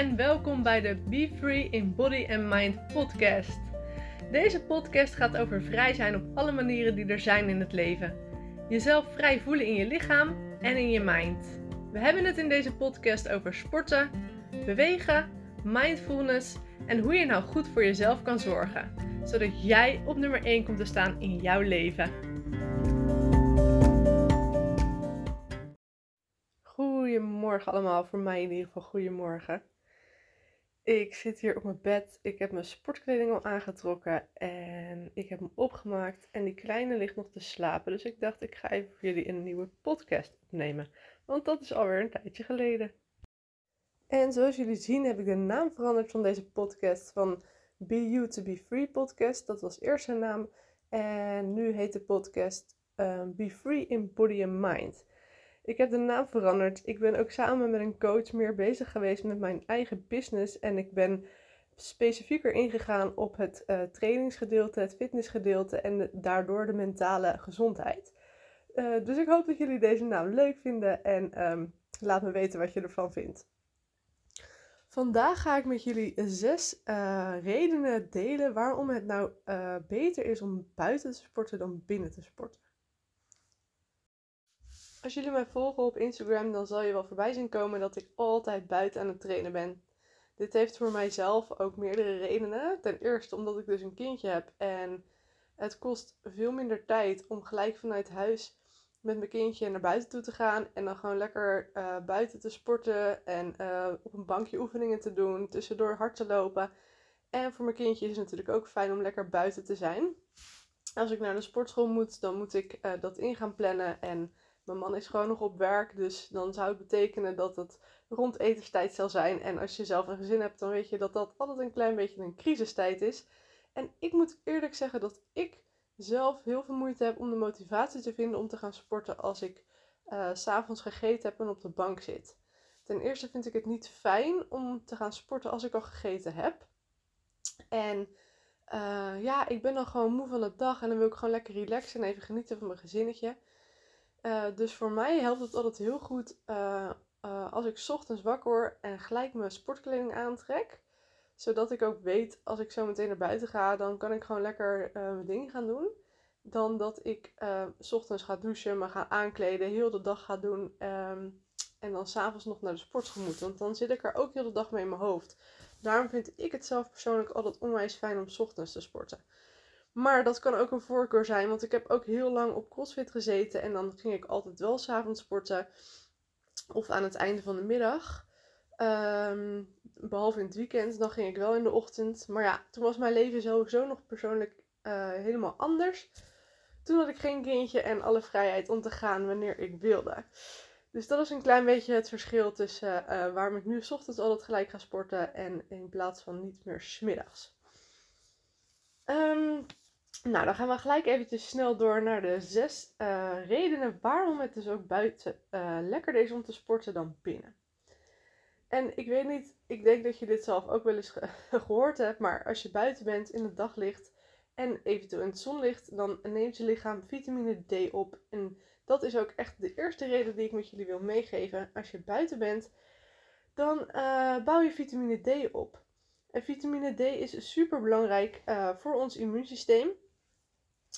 en welkom bij de Be Free in Body and Mind podcast. Deze podcast gaat over vrij zijn op alle manieren die er zijn in het leven. Jezelf vrij voelen in je lichaam en in je mind. We hebben het in deze podcast over sporten, bewegen, mindfulness en hoe je nou goed voor jezelf kan zorgen, zodat jij op nummer 1 komt te staan in jouw leven. Goedemorgen allemaal, voor mij in ieder geval goedemorgen. Ik zit hier op mijn bed, ik heb mijn sportkleding al aangetrokken en ik heb hem opgemaakt en die kleine ligt nog te slapen. Dus ik dacht ik ga even voor jullie een nieuwe podcast opnemen, want dat is alweer een tijdje geleden. En zoals jullie zien heb ik de naam veranderd van deze podcast van Be You to Be Free podcast. Dat was eerst zijn naam en nu heet de podcast uh, Be Free in Body and Mind. Ik heb de naam veranderd. Ik ben ook samen met een coach meer bezig geweest met mijn eigen business. En ik ben specifieker ingegaan op het uh, trainingsgedeelte, het fitnessgedeelte en daardoor de mentale gezondheid. Uh, dus ik hoop dat jullie deze naam leuk vinden en um, laat me weten wat je ervan vindt. Vandaag ga ik met jullie zes uh, redenen delen waarom het nou beter is om buiten te sporten dan binnen te sporten. Als jullie mij volgen op Instagram, dan zal je wel voorbij zien komen dat ik altijd buiten aan het trainen ben. Dit heeft voor mijzelf ook meerdere redenen. Ten eerste omdat ik dus een kindje heb en het kost veel minder tijd om gelijk vanuit huis met mijn kindje naar buiten toe te gaan en dan gewoon lekker uh, buiten te sporten en uh, op een bankje oefeningen te doen, tussendoor hard te lopen. En voor mijn kindje is het natuurlijk ook fijn om lekker buiten te zijn. Als ik naar de sportschool moet, dan moet ik uh, dat in gaan plannen en mijn man is gewoon nog op werk, dus dan zou het betekenen dat het rond etenstijd zal zijn. En als je zelf een gezin hebt, dan weet je dat dat altijd een klein beetje een crisistijd is. En ik moet eerlijk zeggen dat ik zelf heel veel moeite heb om de motivatie te vinden om te gaan sporten als ik uh, s'avonds gegeten heb en op de bank zit. Ten eerste vind ik het niet fijn om te gaan sporten als ik al gegeten heb. En uh, ja, ik ben dan gewoon moe van de dag en dan wil ik gewoon lekker relaxen en even genieten van mijn gezinnetje. Uh, dus voor mij helpt het altijd heel goed uh, uh, als ik ochtends wakker word en gelijk mijn sportkleding aantrek. Zodat ik ook weet, als ik zo meteen naar buiten ga, dan kan ik gewoon lekker mijn dingen gaan doen. Dan dat ik s ochtends ga douchen, me ga aankleden, heel de dag ga doen. Um, en dan s'avonds nog naar de sportschool moet. Want dan zit ik er ook heel de dag mee in mijn hoofd. Daarom vind ik het zelf persoonlijk altijd onwijs fijn om s ochtends te sporten. Maar dat kan ook een voorkeur zijn, want ik heb ook heel lang op CrossFit gezeten en dan ging ik altijd wel s'avonds sporten of aan het einde van de middag. Um, behalve in het weekend, dan ging ik wel in de ochtend. Maar ja, toen was mijn leven sowieso nog persoonlijk uh, helemaal anders. Toen had ik geen kindje en alle vrijheid om te gaan wanneer ik wilde. Dus dat is een klein beetje het verschil tussen uh, waarom ik nu s ochtends altijd gelijk ga sporten en in plaats van niet meer smiddags. Um, nou, dan gaan we gelijk eventjes snel door naar de zes uh, redenen waarom het dus ook buiten uh, lekkerder is om te sporten dan binnen. En ik weet niet, ik denk dat je dit zelf ook wel eens ge gehoord hebt, maar als je buiten bent in het daglicht en eventueel in het zonlicht, dan neemt je lichaam vitamine D op. En dat is ook echt de eerste reden die ik met jullie wil meegeven. Als je buiten bent, dan uh, bouw je vitamine D op. En vitamine D is super belangrijk uh, voor ons immuunsysteem.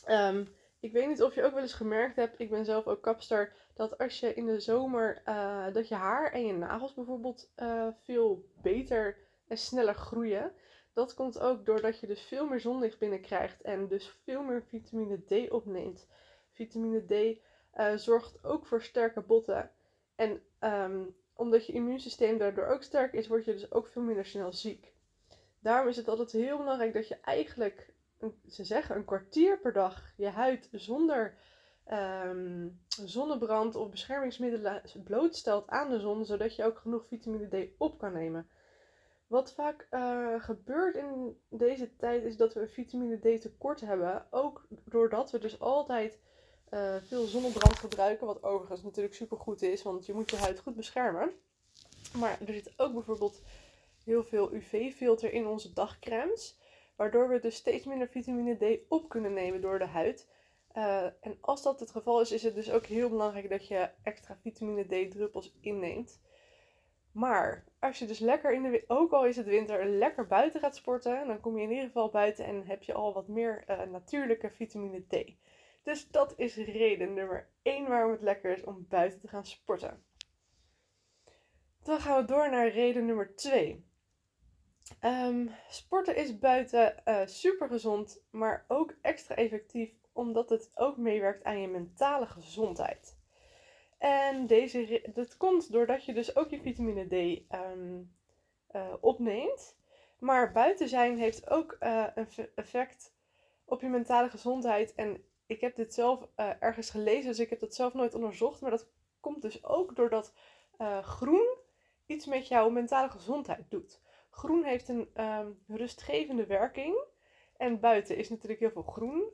Um, ik weet niet of je ook wel eens gemerkt hebt, ik ben zelf ook kapster, dat als je in de zomer, uh, dat je haar en je nagels bijvoorbeeld uh, veel beter en sneller groeien. Dat komt ook doordat je dus veel meer zonlicht binnenkrijgt en dus veel meer vitamine D opneemt. Vitamine D zorgt ook voor sterke botten. En um, omdat je immuunsysteem daardoor ook sterk is, word je dus ook veel minder snel ziek. Daarom is het altijd heel belangrijk dat je eigenlijk ze zeggen een kwartier per dag je huid zonder um, zonnebrand of beschermingsmiddelen blootstelt aan de zon, zodat je ook genoeg vitamine D op kan nemen. Wat vaak uh, gebeurt in deze tijd is dat we vitamine D tekort hebben. Ook doordat we dus altijd uh, veel zonnebrand gebruiken. Wat overigens natuurlijk super goed is, want je moet je huid goed beschermen. Maar er zit ook bijvoorbeeld heel veel UV-filter in onze dagcremes. Waardoor we dus steeds minder vitamine D op kunnen nemen door de huid. Uh, en als dat het geval is, is het dus ook heel belangrijk dat je extra vitamine D druppels inneemt. Maar als je dus lekker in de ook al is het winter, lekker buiten gaat sporten, dan kom je in ieder geval buiten en heb je al wat meer uh, natuurlijke vitamine D. Dus dat is reden nummer 1 waarom het lekker is om buiten te gaan sporten. Dan gaan we door naar reden nummer 2. Ehm, sporten is buiten eh, super gezond, maar ook extra effectief omdat het ook meewerkt aan je mentale gezondheid. En deze, dat komt doordat je dus ook je vitamine D um, uh, opneemt. Maar buiten zijn heeft ook uh, een effect op je mentale gezondheid. En ik heb dit zelf ergens gelezen, dus ik heb dat zelf nooit onderzocht. Maar dat komt dus ook doordat groen iets met jouw mentale gezondheid doet. Groen heeft een um, rustgevende werking. En buiten is natuurlijk heel veel groen.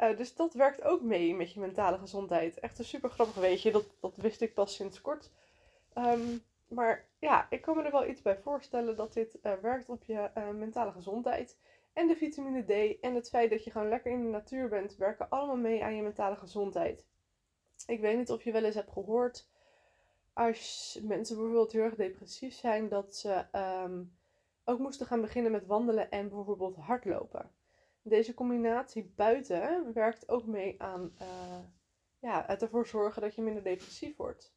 Uh, dus dat werkt ook mee met je mentale gezondheid. Echt een super grappig weetje. Dat, dat wist ik pas sinds kort. Um, maar ja, ik kan me er wel iets bij voorstellen dat dit uh, werkt op je uh, mentale gezondheid. En de vitamine D en het feit dat je gewoon lekker in de natuur bent, werken allemaal mee aan je mentale gezondheid. Ik weet niet of je wel eens hebt gehoord, als mensen bijvoorbeeld heel erg depressief zijn, dat ze um, ook moesten gaan beginnen met wandelen en bijvoorbeeld hardlopen. Deze combinatie buiten werkt ook mee aan uh, ja, het ervoor zorgen dat je minder depressief wordt.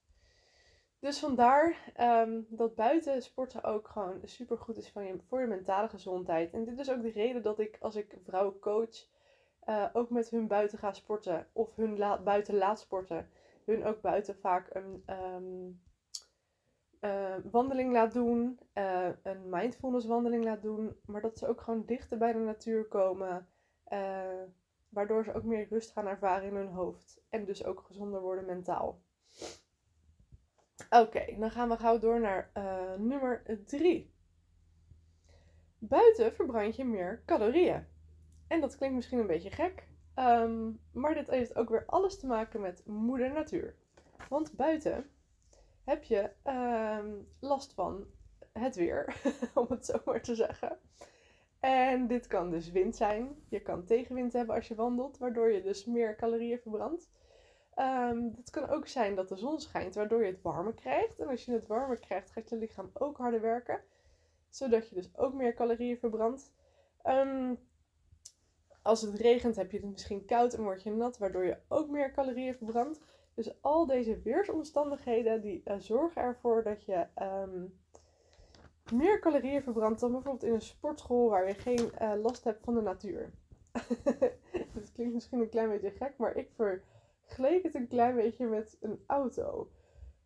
Dus vandaar um, dat buiten sporten ook gewoon super goed is van je, voor je mentale gezondheid. En dit is ook de reden dat ik als ik vrouwen coach, uh, ook met hun buiten ga sporten of hun buiten laat sporten, hun ook buiten vaak een um, uh, wandeling laat doen, uh, een mindfulness wandeling laat doen, maar dat ze ook gewoon dichter bij de natuur komen, uh, waardoor ze ook meer rust gaan ervaren in hun hoofd en dus ook gezonder worden mentaal. Oké, dan gaan we gauw door naar nummer 3. Buiten verbrand je meer calorieën. En dat klinkt misschien een beetje gek, um, maar dit heeft ook weer alles te maken met moeder natuur. Want buiten heb je uh, last van het weer, om het zo maar te zeggen. En dit kan dus wind zijn. Je kan tegenwind hebben als je wandelt, waardoor je dus meer calorieën verbrandt. Um, het kan ook zijn dat de zon schijnt, waardoor je het warmer krijgt. En als je het warmer krijgt, gaat je lichaam ook harder werken. Zodat je dus ook meer calorieën verbrandt. Um, als het regent, heb je het misschien koud en word je nat, waardoor je ook meer calorieën verbrandt. Dus al deze weersomstandigheden die uh, zorgen ervoor dat je um, meer calorieën verbrandt dan bijvoorbeeld in een sportschool waar je geen uh, last hebt van de natuur. dat klinkt misschien een klein beetje gek, maar ik vergeleek het een klein beetje met een auto.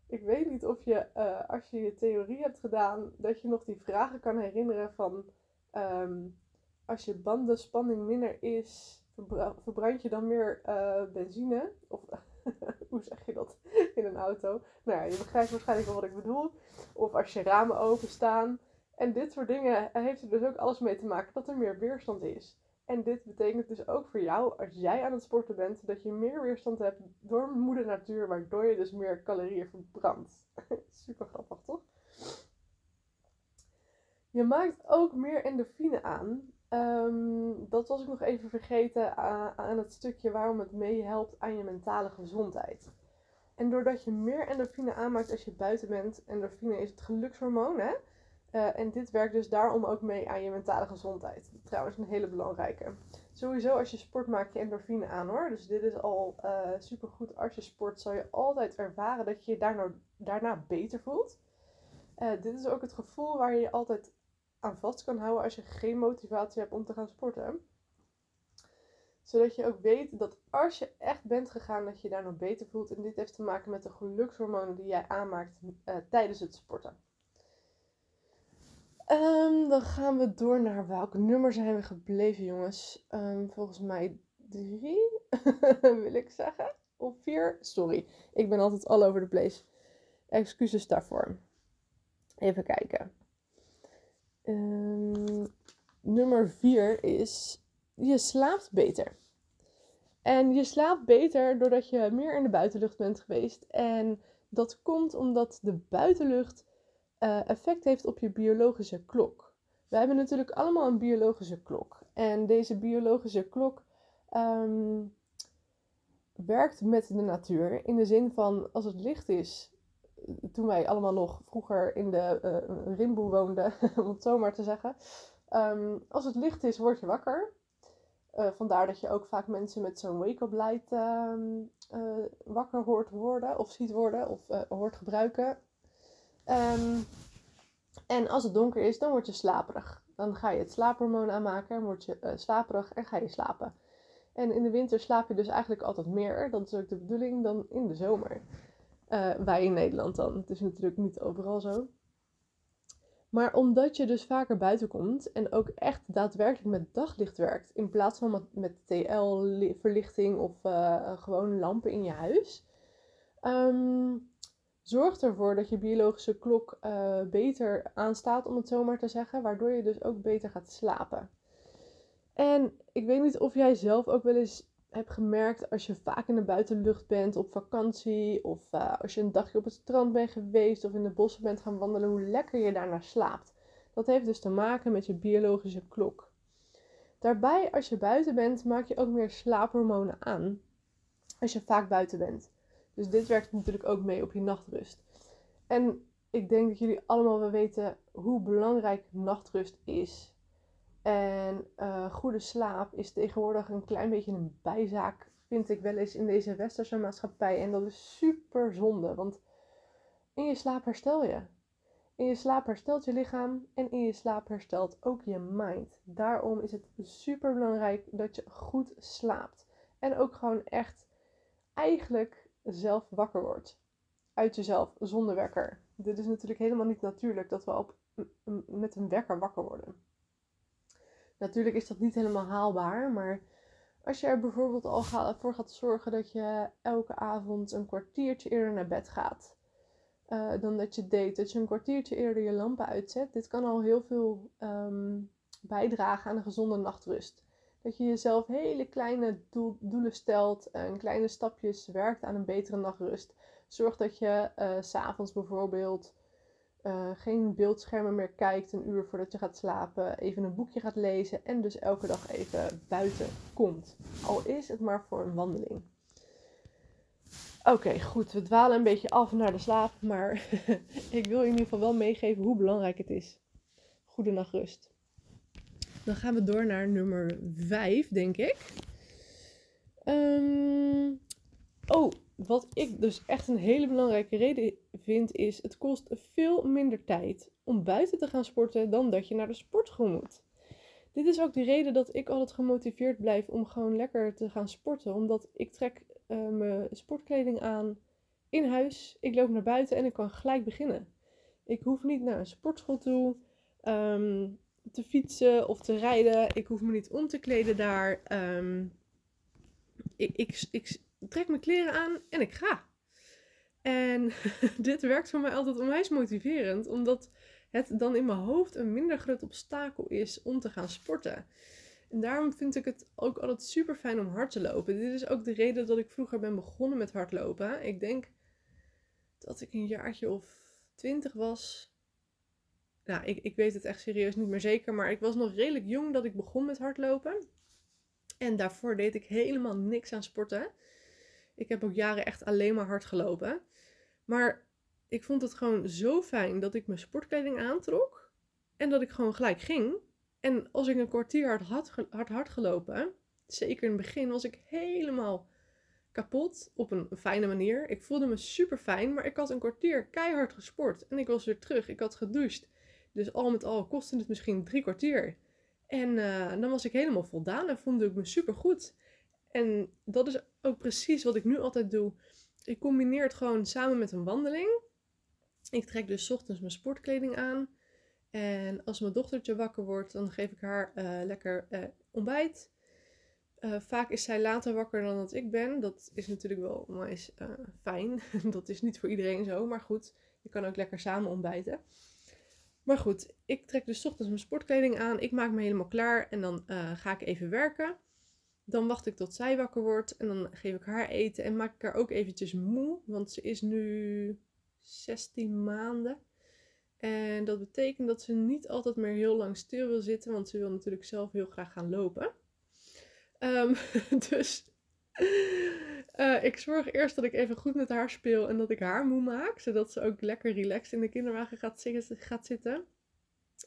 Ik weet niet of je, uh, als je je theorie hebt gedaan, dat je nog die vragen kan herinneren van um, als je bandenspanning minder is, verbrand je dan meer benzine? Of hoe zeg je dat in een auto? Nou ja, je begrijpt waarschijnlijk wel wat ik bedoel. Of als je ramen openstaan. En dit soort dingen heeft er dus ook alles mee te maken dat er meer weerstand is. En dit betekent dus ook voor jou, als jij aan het sporten bent, dat je meer weerstand hebt door moeder natuur, waardoor je dus meer calorieën verbrandt. Super grappig, toch? Je maakt ook meer endorfine aan. Um, dat was ik nog even vergeten aan het stukje waarom het meehelpt aan je mentale gezondheid. En doordat je meer endorfine aanmaakt als je buiten bent, endorfine is het gelukshormoon, hè? Uh, en dit werkt dus daarom ook mee aan je mentale gezondheid. Trouwens, een hele belangrijke. Sowieso als je sport maak je endorfine aan hoor. Dus dit is al uh, eh, super goed. Als je sport zal je altijd ervaren dat je je daarna, daarna beter voelt. Uh, dit is ook het gevoel waar je je altijd aan vast kan houden als je geen motivatie hebt om te gaan sporten. Zodat je ook weet dat als je echt bent gegaan, dat je daar nog beter voelt. En dit heeft te maken met de gelukshormonen die jij aanmaakt uh, tijdens het sporten. Um, dan gaan we door naar welk nummer zijn we gebleven, jongens? Um, volgens mij drie, wil ik zeggen. Of vier. Sorry, ik ben altijd all over the place. Excuses daarvoor. Even kijken. Um, nummer vier is, je slaapt beter. En je slaapt beter doordat je meer in de buitenlucht bent geweest. En dat komt omdat de buitenlucht uh, effect heeft op je biologische klok. We hebben natuurlijk allemaal een biologische klok. En deze biologische klok um, werkt met de natuur. In de zin van als het licht is, toen wij allemaal nog vroeger in de uh, rimboe woonden, om het zo maar te zeggen. Ehm, als het licht is, word je wakker. Uh, vandaar dat je ook vaak mensen met zo'n wake-up light ehm, wakker hoort worden, of ziet worden, of hoort gebruiken. Um, en als het donker is, dan word je slaperig. Dan ga je het slaaphormoon aanmaken en word je slaperig en ga je slapen. En in de winter slaap je dus eigenlijk altijd meer. Dat is ook de bedoeling dan in de zomer. Uh, wij in Nederland dan. Het is natuurlijk niet overal zo. Maar omdat je dus vaker buiten komt en ook echt daadwerkelijk met daglicht werkt, in plaats van met, TL-verlichting of uh, gewoon lampen in je huis, um, zorgt ervoor dat je biologische klok uh, beter aanstaat, om het zo maar te zeggen, waardoor je dus ook beter gaat slapen. En ik weet niet of jij zelf ook wel eens hebt gemerkt als je vaak in de buitenlucht bent op vakantie of uh, als je een dagje op het strand bent geweest of in de bossen bent gaan wandelen, hoe lekker je daarna slaapt. Dat heeft dus te maken met je biologische klok. Daarbij, als je buiten bent, maak je ook meer slaaphormonen aan als je vaak buiten bent. Dus dit werkt natuurlijk ook mee op je nachtrust. En ik denk dat jullie allemaal wel weten hoe belangrijk nachtrust is. En uh, goede slaap is tegenwoordig een klein beetje een bijzaak, vind ik wel eens in deze westerse maatschappij. En dat is super zonde, want in je slaap herstel je. In je slaap herstelt je lichaam en in je slaap herstelt ook je mind. Daarom is het super belangrijk dat je goed slaapt. En ook gewoon echt eigenlijk zelf wakker wordt. Uit jezelf, zonder wekker. Dit is natuurlijk helemaal niet natuurlijk dat we op, met een wekker wakker worden. Natuurlijk is dat niet helemaal haalbaar, maar als je er bijvoorbeeld al voor gaat zorgen dat je elke avond een kwartiertje eerder naar bed gaat. Uh, dan dat je deed. Dat je een kwartiertje eerder je lampen uitzet. Dit kan al heel veel ehm, bijdragen aan een gezonde nachtrust. Dat je jezelf hele kleine doelen stelt en kleine stapjes werkt aan een betere nachtrust. Zorg dat je uh, s'avonds bijvoorbeeld uh, geen beeldschermen meer kijkt een uur voordat je gaat slapen, even een boekje gaat lezen en dus elke dag even buiten komt. Al is het maar voor een wandeling. Oké, goed, we dwalen een beetje af naar de slaap, maar ik wil in ieder geval wel meegeven hoe belangrijk het is. Goede nachtrust. Dan gaan we door naar nummer 5, denk ik. Um, oh, wat ik dus echt een hele belangrijke reden vind, is het kost veel minder tijd om buiten te gaan sporten dan dat je naar de sportschool moet. Dit is ook de reden dat ik altijd gemotiveerd blijf om gewoon lekker te gaan sporten. Omdat ik trek uh, mijn sportkleding aan in huis, ik loop naar buiten en ik kan gelijk beginnen. Ik hoef niet naar een sportschool toe um, te fietsen of te rijden. Ik hoef me niet om te kleden daar. Um, ik, ik, ik, trek mijn kleren aan en ik ga. En dit werkt voor mij altijd onwijs motiverend, omdat het dan in mijn hoofd een minder groot obstakel is om te gaan sporten. En daarom vind ik het ook altijd super fijn om hard te lopen. Dit is ook de reden dat ik vroeger ben begonnen met hardlopen. Ik denk dat ik een jaartje of twintig was. Nou, ik, ik weet het echt serieus niet meer zeker, maar ik was nog redelijk jong dat ik begon met hardlopen. En daarvoor deed ik helemaal niks aan sporten. Ik heb ook jaren echt alleen maar hard gelopen. Maar ik vond het gewoon zo fijn dat ik mijn sportkleding aantrok. En dat ik gewoon gelijk ging. En als ik een kwartier hard had hard, hard gelopen, zeker in het begin, was ik helemaal kapot op een fijne manier. Ik voelde me super fijn, maar ik had een kwartier keihard gesport. En ik was weer terug. Ik had gedoucht. Dus al met al kostte het misschien drie kwartier. En uh, dan was ik helemaal voldaan en voelde ik me super goed. En dat is precies wat ik nu altijd doe. Ik combineer het gewoon samen met een wandeling. Ik trek dus ochtends mijn sportkleding aan. En als mijn dochtertje wakker wordt, dan geef ik haar uh, lekker uh, ontbijt. Uh, vaak is zij later wakker dan dat ik ben. Dat is natuurlijk wel onwijs fijn. dat is niet voor iedereen zo, maar goed. Je kan ook lekker samen ontbijten. Maar goed, ik trek dus ochtends mijn sportkleding aan. Ik maak me helemaal klaar en dan ga ik even werken. Dan wacht ik tot zij wakker wordt en dan geef ik haar eten en maak ik haar ook eventjes moe, want ze is nu 16 maanden. En dat betekent dat ze niet altijd meer heel lang stil wil zitten, want ze wil natuurlijk zelf heel graag gaan lopen. Um, dus Eh, ik zorg eerst dat ik even goed met haar speel en dat ik haar moe maak. Zodat ze ook lekker relaxed in de kinderwagen gaat, gaat zitten.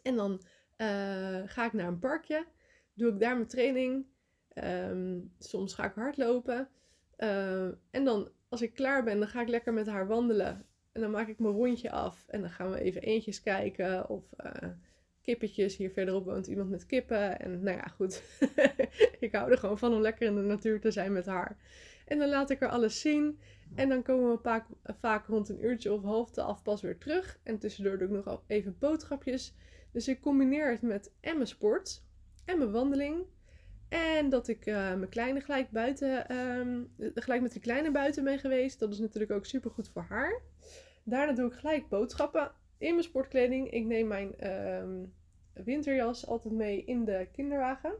En dan eh, ga ik naar een parkje. Doe ik daar mijn training. Ehm, soms ga ik hardlopen. Uh, en dan, als ik klaar ben, dan ga ik lekker met haar wandelen. En dan maak ik mijn rondje af. En dan gaan we even eentjes kijken. Of kippetjes. Hier verderop woont iemand met kippen. En nou ja, goed. ik hou er gewoon van om lekker in de natuur te zijn met haar. En dan laat ik er alles zien. En dan komen we vaak, vaak rond een uurtje of half te afpas weer terug. En tussendoor doe ik nog even boodschapjes. Dus ik combineer het met en mijn sport en mijn wandeling. En dat ik uh, mijn kleine gelijk buiten, um, gelijk met die kleine buiten ben geweest. Dat is natuurlijk ook super goed voor haar. Daarna doe ik gelijk boodschappen in mijn sportkleding. Ik neem mijn um, winterjas altijd mee in de kinderwagen.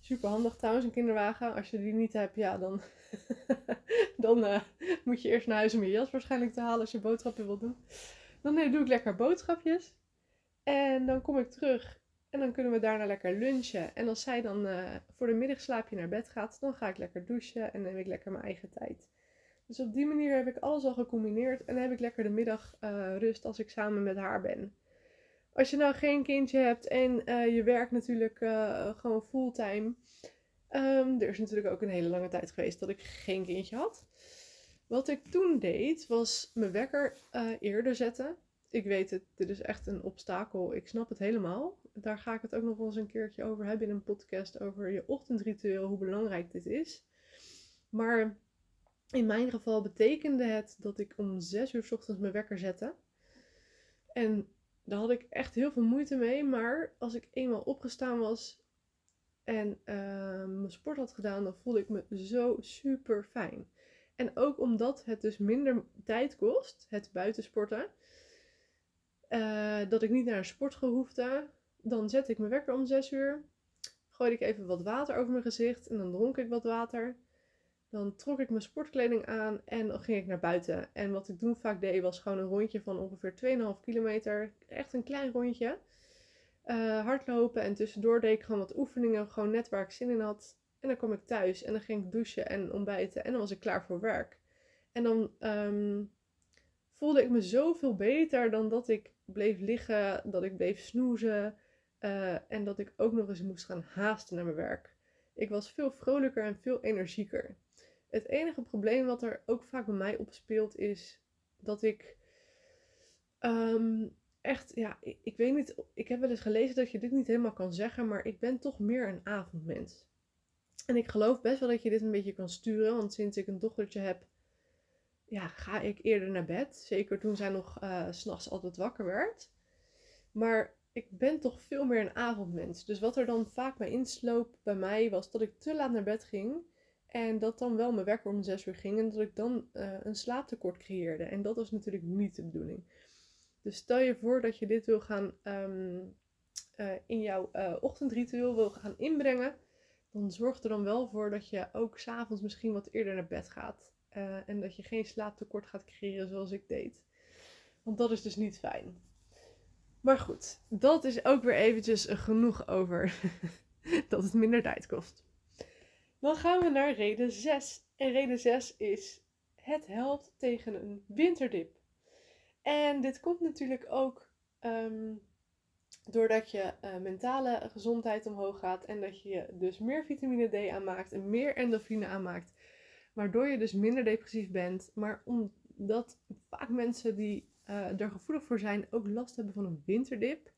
Super handig trouwens, een kinderwagen. Als je die niet hebt, ja, dan, dan uh, moet je eerst naar huis om je jas waarschijnlijk te halen als je boodschappen wilt doen. Dan nee, doe ik lekker boodschapjes. En dan kom ik terug en dan kunnen we daarna lekker lunchen. En als zij dan uh, voor de middagslaapje naar bed gaat, dan ga ik lekker douchen en neem ik lekker mijn eigen tijd. Dus op die manier heb ik alles al gecombineerd en heb ik lekker de middag uh, rust als ik samen met haar ben. Als je nou geen kindje hebt en uh, je werkt natuurlijk gewoon fulltime. Um, er is natuurlijk ook een hele lange tijd geweest dat ik geen kindje had. Wat ik toen deed, was mijn wekker eerder zetten. Ik weet het, dit is echt een obstakel. Ik snap het helemaal. Daar ga ik het ook nog wel eens een keertje over hebben in een podcast over je ochtendritueel, hoe belangrijk dit is. Maar in mijn geval betekende het dat ik om 6 uur s ochtends mijn wekker zette. En daar had ik echt heel veel moeite mee. Maar als ik eenmaal opgestaan was en uh, mijn sport had gedaan, dan voelde ik me zo super fijn. En ook omdat het dus minder tijd kost, het buitensporten, uh, dat ik niet naar een sportschool hoefde, dan zette ik mijn wekker om 6 uur. Gooide ik even wat water over mijn gezicht en dan dronk ik wat water. Dan trok ik mijn sportkleding aan en dan ging ik naar buiten. En wat ik toen vaak deed was gewoon een rondje van ongeveer 2,5 kilometer. Echt een klein rondje. Uh, hardlopen en tussendoor deed ik gewoon wat oefeningen. Gewoon net waar ik zin in had. En dan kwam ik thuis en dan ging ik douchen en ontbijten. En dan was ik klaar voor werk. En dan um, voelde ik me zoveel beter dan dat ik bleef liggen. Dat ik bleef snoezen. Uh, en dat ik ook nog eens moest gaan haasten naar mijn werk. Ik was veel vrolijker en veel energieker. Het enige probleem wat er ook vaak bij mij opspeelt is dat ik um, echt, ja, ik, ik, weet niet, ik heb wel eens gelezen dat je dit niet helemaal kan zeggen, maar ik ben toch meer een avondmens. En ik geloof best wel dat je dit een beetje kan sturen, want sinds ik een dochtertje heb, ja, ga ik eerder naar bed. Zeker toen zij nog uh, s'nachts altijd wakker werd. Maar ik ben toch veel meer een avondmens. Dus wat er dan vaak bij insloop bij mij was dat ik te laat naar bed ging. En dat dan wel mijn wekker om zes uur ging en dat ik dan uh, een slaaptekort creëerde. En dat was natuurlijk niet de bedoeling. Dus stel je voor dat je dit wil gaan um, uh, in jouw uh, ochtendritueel wil gaan inbrengen. Dan zorg er dan wel voor dat je ook s'avonds misschien wat eerder naar bed gaat. en dat je geen slaaptekort gaat creëren zoals ik deed. Want dat is dus niet fijn. Maar goed, dat is ook weer eventjes genoeg over dat het minder tijd kost. Dan gaan we naar reden 6. En reden 6 is: het helpt tegen een winterdip. En dit komt natuurlijk ook um, doordat je uh, mentale gezondheid omhoog gaat en dat je dus meer vitamine D aanmaakt en meer endorfine aanmaakt, waardoor je dus minder depressief bent. Maar omdat vaak mensen die uh, er gevoelig voor zijn ook last hebben van een winterdip,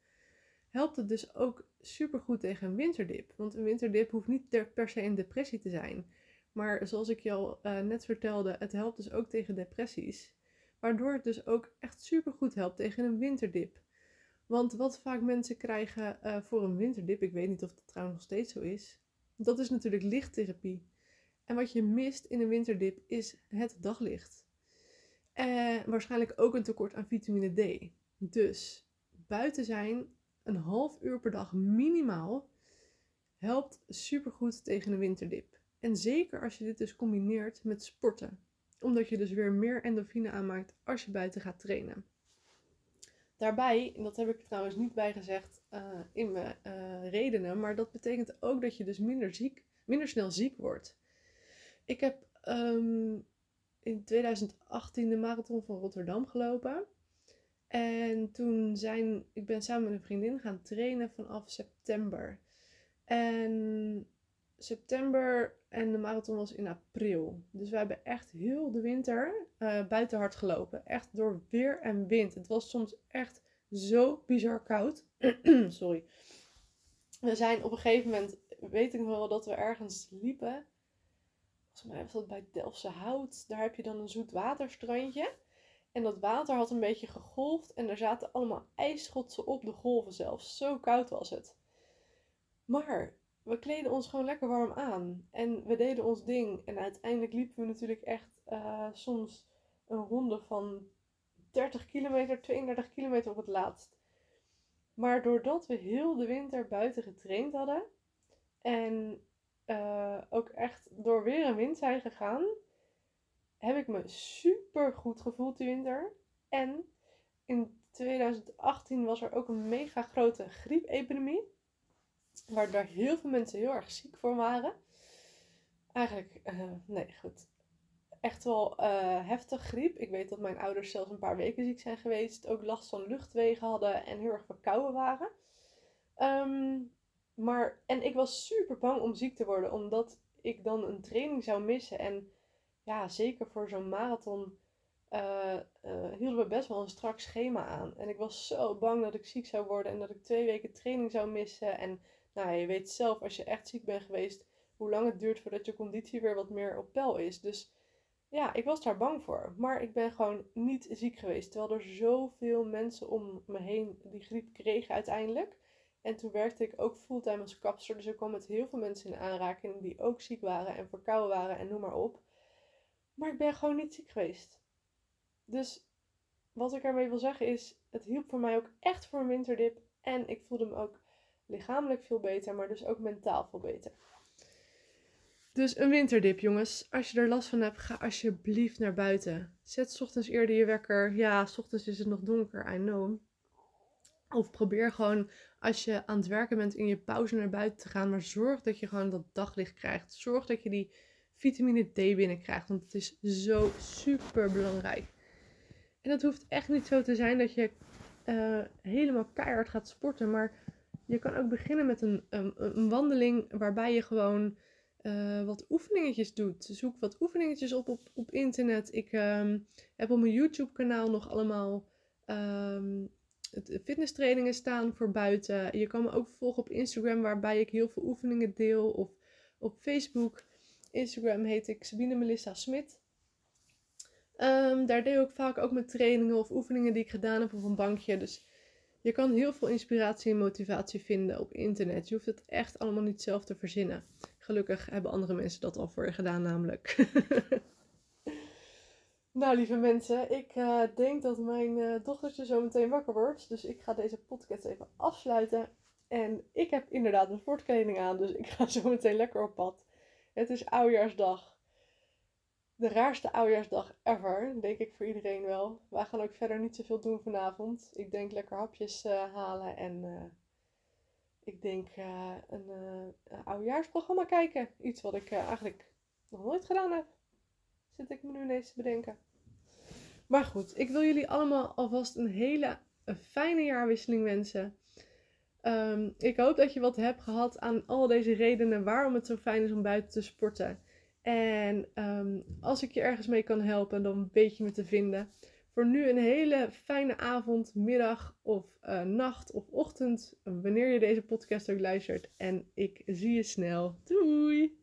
helpt het dus ook super goed tegen een winterdip. Want een winterdip hoeft niet per se een depressie te zijn. Maar zoals ik je al uh, net vertelde, het helpt dus ook tegen depressies. Waardoor het dus ook echt super goed helpt tegen een winterdip. Want wat vaak mensen krijgen uh, voor een winterdip, ik weet niet of dat trouwens nog steeds zo is, dat is natuurlijk lichttherapie. En wat je mist in een winterdip is het daglicht. En waarschijnlijk ook een tekort aan vitamine D. Dus buiten zijn een half uur per dag minimaal helpt supergoed tegen een winterdip. En zeker als je dit dus combineert met sporten. Omdat je dus weer meer endorfine aanmaakt als je buiten gaat trainen. Daarbij, en dat heb ik trouwens niet bij gezegd uh, in mijn uh, redenen, maar dat betekent ook dat je dus minder, ziek, minder snel ziek wordt. Ik heb ehm, in 2018 de marathon van Rotterdam gelopen. En toen zijn, ik ben samen met een vriendin gaan trainen vanaf september. En september en de marathon was in april. Dus we hebben echt heel de winter uh, buiten hard gelopen. Echt door weer en wind. Het was soms echt zo bizar koud. Sorry. We zijn op een gegeven moment, weet ik wel, dat we ergens liepen. Volgens mij was dat bij Delftse Hout. Daar heb je dan een zoetwaterstrandje. En dat water had een beetje gegolfd en er zaten allemaal ijsschotsen op de golven zelfs. Zo koud was het. Maar we kleden ons gewoon lekker warm aan. En we deden ons ding. En uiteindelijk liepen we natuurlijk echt uh, soms een ronde van 30 kilometer, 32 kilometer op het laatst. Maar doordat we heel de winter buiten getraind hadden en uh, ook echt door weer en wind zijn gegaan, heb ik me super goed gevoeld die winter. En in 2018 was er ook een mega grote griepepidemie. Waar daar heel veel mensen heel erg ziek voor waren. Eigenlijk, uh, nee, goed. Echt wel uh, heftig griep. Ik weet dat mijn ouders zelfs een paar weken ziek zijn geweest. Ook last van luchtwegen hadden en heel erg verkouden waren. Um, maar, en ik was super bang om ziek te worden, omdat ik dan een training zou missen. En ja, zeker voor zo'n marathon uh, uh, hielden we best wel een strak schema aan. En ik was zo bang dat ik ziek zou worden en dat ik twee weken training zou missen. En nou, je weet zelf, als je echt ziek bent geweest, hoe lang het duurt voordat je conditie weer wat meer op peil is. Dus ja, ik was daar bang voor. Maar ik ben gewoon niet ziek geweest. Terwijl er zoveel mensen om me heen die griep kregen uiteindelijk. En toen werkte ik ook fulltime als kapster. Dus ik kwam met heel veel mensen in aanraking die ook ziek waren en verkouden waren en noem maar op. Maar ik ben gewoon niet ziek geweest. Dus wat ik ermee wil zeggen is, het hielp voor mij ook echt voor een winterdip. En ik voelde me ook lichamelijk veel beter, maar dus ook mentaal veel beter. Dus een winterdip, jongens. Als je er last van hebt, ga alsjeblieft naar buiten. Zet ochtends eerder je wekker. Ja, ochtends is het nog donker, I know. Of probeer gewoon als je aan het werken bent in je pauze naar buiten te gaan. Maar zorg dat je gewoon dat daglicht krijgt. Zorg dat je die vitamine D binnenkrijgt. Want het is zo super belangrijk. En het hoeft echt niet zo te zijn dat je uh, helemaal keihard gaat sporten. Maar je kan ook beginnen met een, een, een wandeling waarbij je gewoon uh, wat oefeningetjes doet. Zoek wat oefeningetjes op op, op internet. Ik um, heb op mijn YouTube kanaal nog allemaal um, fitnesstrainingen staan voor buiten. Je kan me ook volgen op Instagram waarbij ik heel veel oefeningen deel. Of op Facebook. Instagram heet ik Sabine Melissa Smit. Um, daar deel ik vaak ook met trainingen of oefeningen die ik gedaan heb op een bankje. Dus je kan heel veel inspiratie en motivatie vinden op internet. Je hoeft het echt allemaal niet zelf te verzinnen. Gelukkig hebben andere mensen dat al voor je gedaan, namelijk. nou, lieve mensen, ik uh, denk dat mijn uh, dochtertje zo meteen wakker wordt. Dus ik ga deze podcast even afsluiten. En ik heb inderdaad een sportkleding aan, dus ik ga zo meteen lekker op pad. Het is oudjaarsdag. De raarste oudjaarsdag ever, denk ik voor iedereen wel. Wij gaan ook verder niet zoveel doen vanavond. Ik denk lekker hapjes uh, halen en ik denk een oudejaarsprogramma kijken. Iets wat ik eigenlijk nog nooit gedaan heb. Zit ik me nu ineens te bedenken. Maar goed, ik wil jullie allemaal alvast een hele fijne jaarwisseling wensen. Um, ik hoop dat je wat hebt gehad aan al deze redenen waarom het zo fijn is om buiten te sporten. En um, als ik je ergens mee kan helpen, dan weet je me te vinden. Voor nu een hele fijne avond, middag of uh, nacht of ochtend, wanneer je deze podcast ook luistert. En ik zie je snel. Doei!